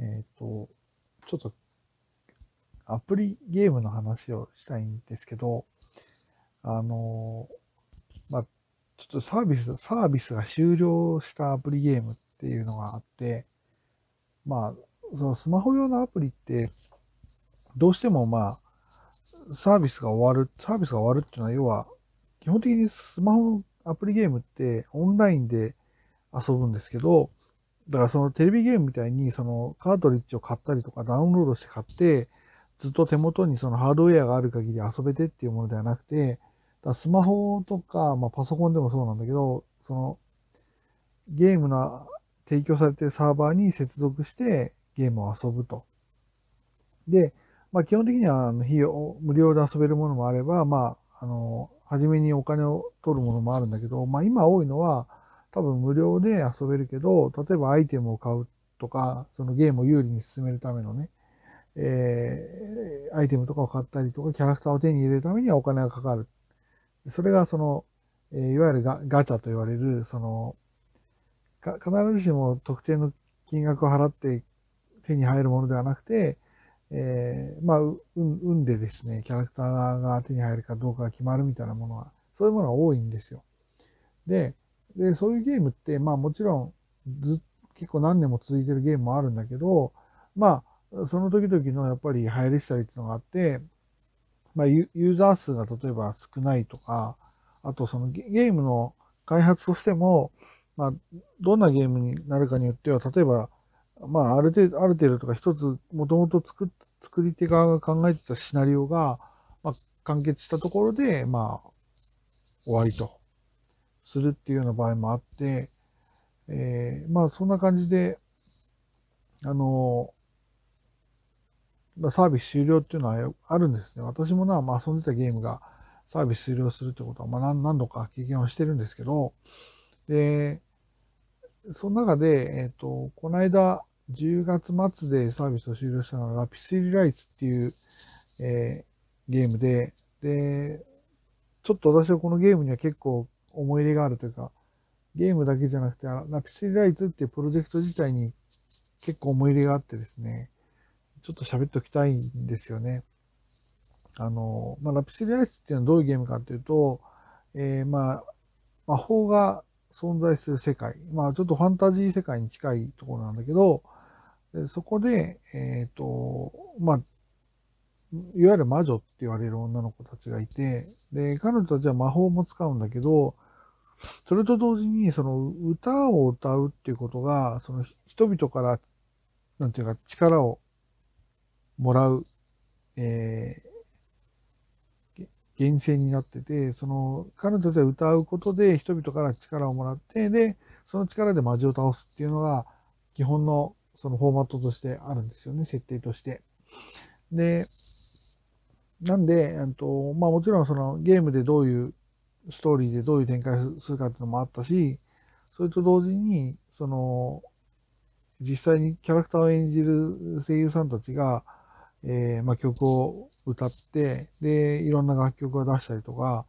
えっ、と、ちょっと、アプリゲームの話をしたいんですけど、あの、まあ、ちょっとサービス、サービスが終了したアプリゲームっていうのがあって、まあ、そのスマホ用のアプリって、どうしてもまあ、サービスが終わる、サービスが終わるっていうのは、要は、基本的にスマホアプリゲームってオンラインで遊ぶんですけど、だからそのテレビゲームみたいにそのカートリッジを買ったりとかダウンロードして買って、ずっと手元にそのハードウェアがある限り遊べてっていうものではなくて、だスマホとか、まあ、パソコンでもそうなんだけど、そのゲームの提供されてるサーバーに接続してゲームを遊ぶと。で、まあ、基本的には費用、無料で遊べるものもあれば、まあ、あの、初めにお金を取るものもあるんだけど、まあ、今多いのは、多分無料で遊べるけど、例えばアイテムを買うとか、そのゲームを有利に進めるためのね、えー、アイテムとかを買ったりとか、キャラクターを手に入れるためにはお金がかかる。それがその、えー、いわゆるガガチャと言われる、その、必ずしも特定の金額を払って手に入るものではなくて、えー、まあ、運でですね、キャラクターが手に入るかどうかが決まるみたいなものは、そういうものが多いんですよ。で、でそういうゲームって、まあもちろんず、結構何年も続いてるゲームもあるんだけど、まあ、その時々のやっぱり流行りしたりっていうのがあって、まあ、ユーザー数が例えば少ないとか、あとそのゲームの開発としても、まあ、どんなゲームになるかによっては、例えば、まあ、ある程度、ある程度とか一つ、もともと作、作り手側が考えてたシナリオが、まあ、完結したところで、まあ、終わりと、するっていうような場合もあって、えー、まあ、そんな感じで、あの、サービス終了っていうのはあるんですね。私もな、まあ、遊んでたゲームがサービス終了するってことは、まあ、何度か経験はしてるんですけど、で、その中で、えっ、ー、と、この間、10月末でサービスを終了したのが、ラピスリライツっていう、えー、ゲームで、で、ちょっと私はこのゲームには結構思い入れがあるというか、ゲームだけじゃなくて、ラピスリライツっていうプロジェクト自体に結構思い入れがあってですね、ちょっと喋っておきたいんですよね。あの、まあ、ラピスリライツっていうのはどういうゲームかっていうと、えー、まあ、魔法が存在する世界。まあちょっとファンタジー世界に近いところなんだけど、そこで、えっ、ー、と、まあ、いわゆる魔女って言われる女の子たちがいて、で、彼女たちは魔法も使うんだけど、それと同時に、その歌を歌うっていうことが、その人々から、なんていうか力をもらう、え源泉になってて、その、彼女たちが歌うことで人々から力をもらって、で、その力で魔獣を倒すっていうのが、基本のそのフォーマットとしてあるんですよね、設定として。で、なんで、えっと、まあもちろんそのゲームでどういうストーリーでどういう展開するかっていうのもあったし、それと同時に、その、実際にキャラクターを演じる声優さんたちが、えー、まあ、曲を歌って、で、いろんな楽曲を出したりとか、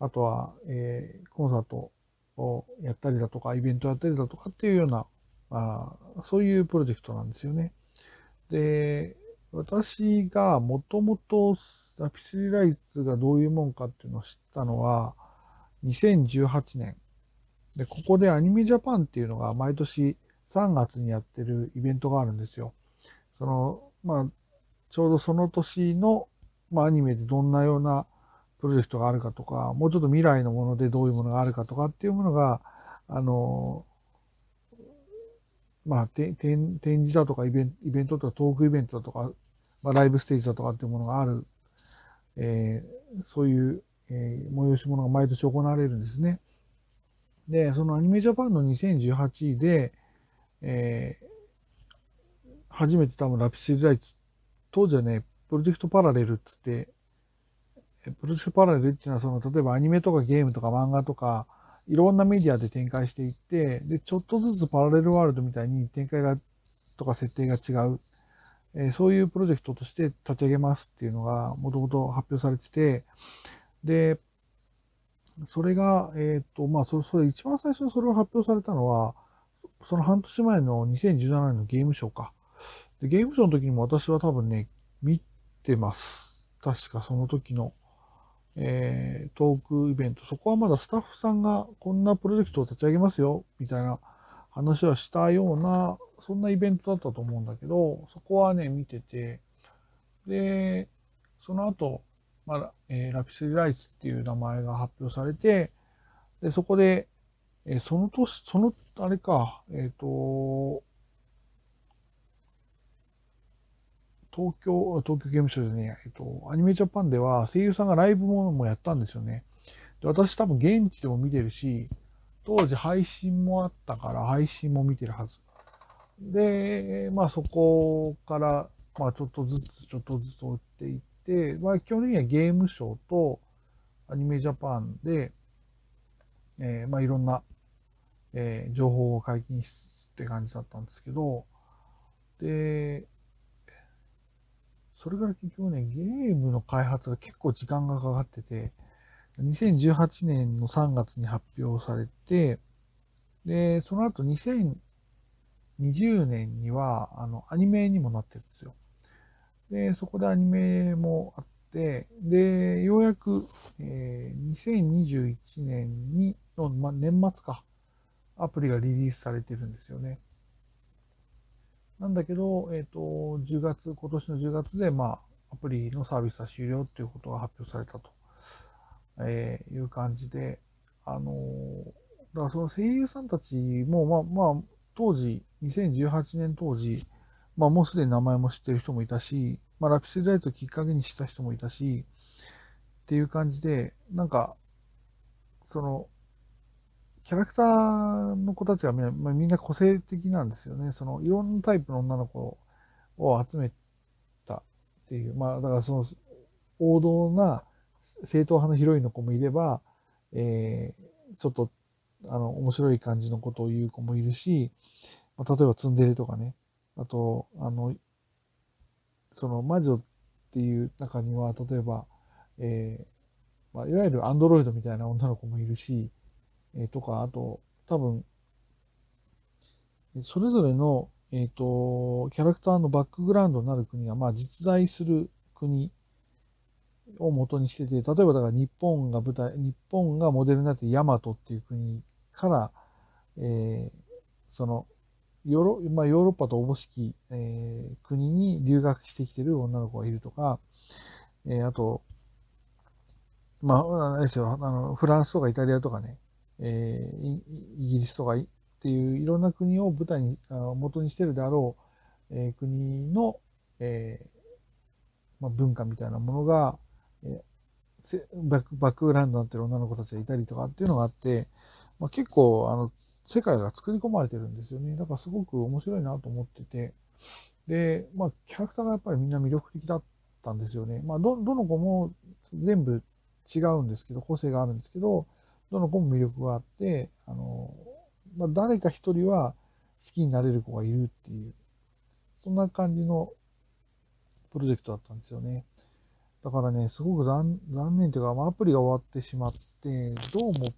あとは、えー、コンサートをやったりだとか、イベントやったりだとかっていうような、あそういうプロジェクトなんですよね。で、私がもともとラピスリライツがどういうもんかっていうのを知ったのは、2018年。で、ここでアニメジャパンっていうのが毎年3月にやってるイベントがあるんですよ。その、まあ、ちょうどその年の、まあ、アニメでどんなようなプロジェクトがあるかとか、もうちょっと未来のものでどういうものがあるかとかっていうものが、あの、まあ、展示だとかイベン、イベントとかトークイベントだとか、まあ、ライブステージだとかっていうものがある、えー、そういう、えー、催し物が毎年行われるんですね。で、そのアニメジャパンの2018で、えー、初めて多分ラピスリライツ当時はね、プロジェクトパラレルっつって、プロジェクトパラレルっていうのは、その、例えばアニメとかゲームとか漫画とか、いろんなメディアで展開していって、で、ちょっとずつパラレルワールドみたいに展開が、とか設定が違う、えー、そういうプロジェクトとして立ち上げますっていうのが、もともと発表されてて、で、それが、えっ、ー、と、まあ、それ、それ、一番最初にそれを発表されたのは、その半年前の2017年のゲームショーか。で、ゲームショーの時にも私は多分ね、見てます。確かその時の、えー、トークイベント。そこはまだスタッフさんがこんなプロジェクトを立ち上げますよ、みたいな話はしたような、そんなイベントだったと思うんだけど、そこはね、見てて、で、その後、まあ、えー、ラピスリライツっていう名前が発表されて、で、そこで、えー、その年、その、あれか、えっ、ー、と、東京、東京ゲームショウでね、えっと、アニメジャパンでは声優さんがライブももやったんですよね。で私多分現地でも見てるし、当時配信もあったから配信も見てるはず。で、まあそこから、まあちょっとずつちょっとずつ追っていって、まあ基本的にはゲームショーとアニメジャパンで、えー、まあいろんな、えー、情報を解禁しって感じだったんですけど、で、それから結局ね、ゲームの開発が結構時間がかかってて、2018年の3月に発表されて、で、その後2020年には、あの、アニメにもなってるんですよ。で、そこでアニメもあって、で、ようやく、えー、2021年にの、ま、年末か、アプリがリリースされてるんですよね。なんだけど、えっ、ー、と、10月、今年の10月で、まあ、アプリのサービスは終了っていうことが発表されたと、えー、いう感じで、あの、だからその声優さんたちも、まあ、まあ、当時、2018年当時、まあ、もうすでに名前も知ってる人もいたし、まあ、ラピスライトをきっかけにした人もいたし、っていう感じで、なんか、その、キャラクターの子たちがみんな,、まあ、みんな個性的なんですよね。そのいろんなタイプの女の子を集めたっていう。まあだからその王道な正統派のヒロインの子もいれば、えー、ちょっとあの面白い感じのことを言う子もいるし、まあ、例えばツンデレとかね。あと、あの、その魔女っていう中には、例えば、えーまあ、いわゆるアンドロイドみたいな女の子もいるし、えー、とか、あと、多分、それぞれの、えっ、ー、と、キャラクターのバックグラウンドになる国が、まあ、実在する国を元にしてて、例えばだから日本が舞台、日本がモデルになってヤマトっていう国から、えー、その、ヨーロ,、まあ、ヨーロッパとおぼしき、えー、国に留学してきてる女の子がいるとか、えー、あと、まあ、あれですよ、あの、フランスとかイタリアとかね、えー、イギリスとかっていういろんな国を舞台に、元にしてるであろう、えー、国の、えーまあ、文化みたいなものが、えー、バックバックグラウンドになってる女の子たちがいたりとかっていうのがあって、まあ、結構あの世界が作り込まれてるんですよね。だからすごく面白いなと思ってて、で、まあ、キャラクターがやっぱりみんな魅力的だったんですよね。まあ、ど、どの子も全部違うんですけど、個性があるんですけど、どの子も魅力があって、あの、まあ、誰か一人は好きになれる子がいるっていう、そんな感じのプロジェクトだったんですよね。だからね、すごく残念というか、まあ、アプリが終わってしまって、どうも、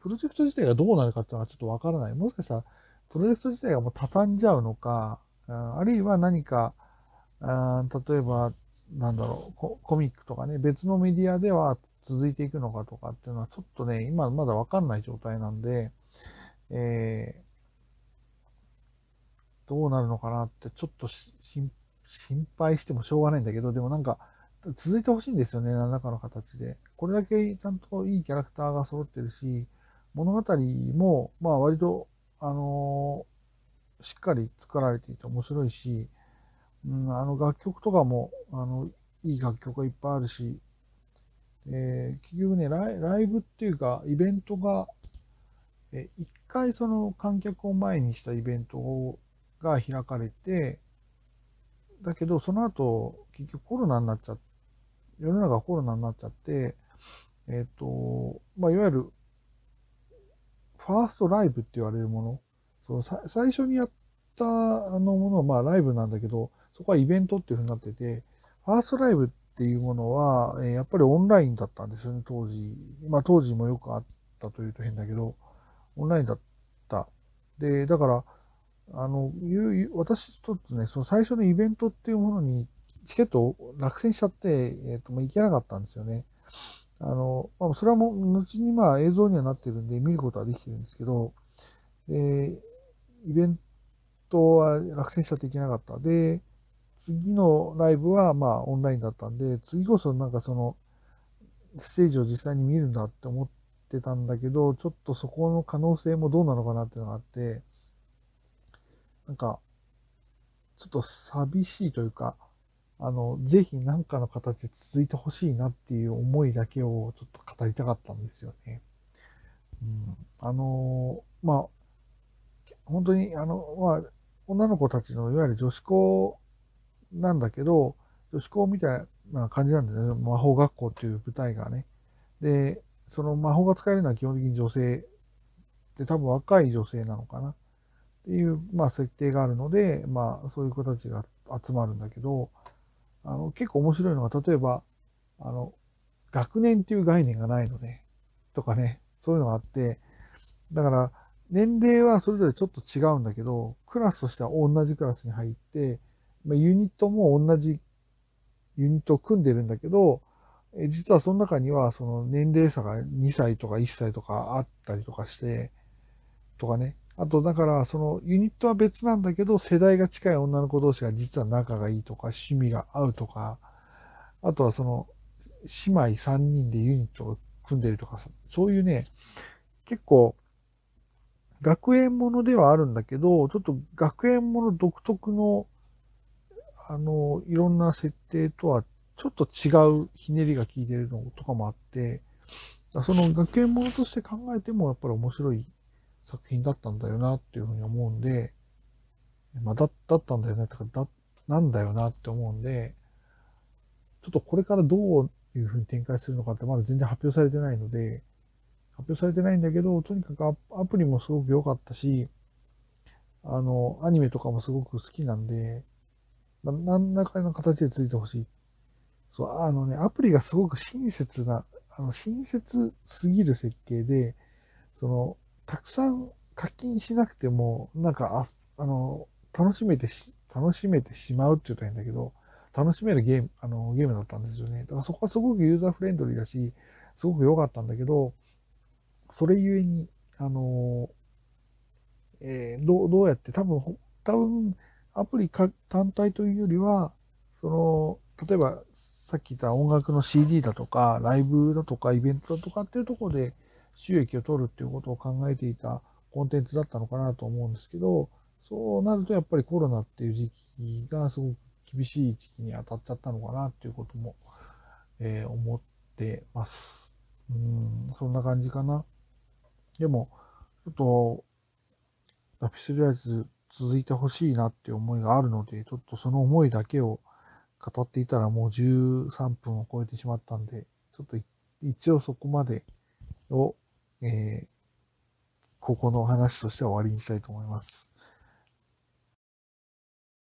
プロジェクト自体がどうなるかっていうのはちょっとわからない。もしかしたら、プロジェクト自体がもう畳んじゃうのか、あるいは何か、あ例えば、なんだろうコ、ミックとかね、別のメディアでは続いていくのかとかっていうのはちょっとね、今まだわかんない状態なんで、えー、どうなるのかなってちょっと心配してもしょうがないんだけど、でもなんか続いてほしいんですよね、何らかの形で。これだけちゃんといいキャラクターが揃ってるし、物語も、まあ割と、あのー、しっかり作られていて面白いし、うん、あの楽曲とかも、あの、いい楽曲がいっぱいあるし、えー、結局ねライ、ライブっていうか、イベントが、えー、一回その観客を前にしたイベントが開かれて、だけど、その後、結局コロナになっちゃって、世の中コロナになっちゃって、えっ、ー、と、まあ、いわゆる、ファーストライブって言われるもの、その最初にやったあのものは、まあ、ライブなんだけど、そこはイベントっていうふうになってて、ファーストライブってていうものは、えやっぱりオンラインだったんですよね、当時。まあ当時もよくあったというと変だけど、オンラインだった。で、だから、あの、いう私とね、その最初のイベントっていうものにチケットを落選しちゃって、えっ、ー、と、もう行けなかったんですよね。あの、まあ、それはもう、後にまあ映像にはなってるんで見ることはできてるんですけど、で、イベントは落選しちゃっていけなかった。で、次のライブはまあオンラインだったんで、次こそなんかその、ステージを実際に見るんだって思ってたんだけど、ちょっとそこの可能性もどうなのかなっていうのがあって、なんか、ちょっと寂しいというか、あの、ぜひ何かの形で続いてほしいなっていう思いだけをちょっと語りたかったんですよね。うん、あの、まあ、本当に、あの、まあ、女の子たちのいわゆる女子校なんだけど、女子校みたいな感じなんだよね。魔法学校っていう舞台がね。で、その魔法が使えるのは基本的に女性で、多分若い女性なのかな。っていう、まあ、設定があるので、まあ、そういう子たちが集まるんだけど、あの、結構面白いのが、例えば、あの、学年っていう概念がないのね、とかね、そういうのがあって、だから、年齢はそれぞれちょっと違うんだけど、クラスとしては同じクラスに入って、ユニットも同じユニットを組んでるんだけど、実はその中にはその年齢差が2歳とか1歳とかあったりとかして、とかね、あと、だから、そのユニットは別なんだけど、世代が近い女の子同士が実は仲がいいとか、趣味が合うとか、あとはその、姉妹3人でユニットを組んでるとかさそういうね、結構、学園ものではあるんだけど、ちょっと学園もの独特の、あの、いろんな設定とはちょっと違うひねりが効いてるのとかもあって、その学園ものとして考えてもやっぱり面白い作品だったんだよなっていうふうに思うんで、まあ、だだったんだよねとか、だ、なんだよなって思うんで、ちょっとこれからどういうふうに展開するのかってまだ全然発表されてないので、発表されてないんだけど、とにかくアプリもすごく良かったし、あの、アニメとかもすごく好きなんで、何らかの形でついてほしい。そう、あのね、アプリがすごく親切な、あの、親切すぎる設計で、その、たくさん課金しなくても、なんか、ああの、楽しめてし、楽しめてしまうって言ったらいいんだけど、楽しめるゲーム、あの、ゲームだったんですよね。だからそこはすごくユーザーフレンドリーだし、すごく良かったんだけど、それゆえに、あの、えー、どう、どうやって多分、多分、アプリか単体というよりは、その、例えば、さっき言った音楽の CD だとか、ライブだとか、イベントだとかっていうところで、収益を取るっていうことを考えていたコンテンツだったのかなと思うんですけど、そうなるとやっぱりコロナっていう時期がすごく厳しい時期に当たっちゃったのかなっていうことも、えー、思ってます。うん、そんな感じかな。でも、ちょっと、ラピスリアイズ続いてほしいなって思いがあるので、ちょっとその思いだけを語っていたらもう13分を超えてしまったんで、ちょっと一応そこまでをえー、ここの話としては終わりにしたいと思います。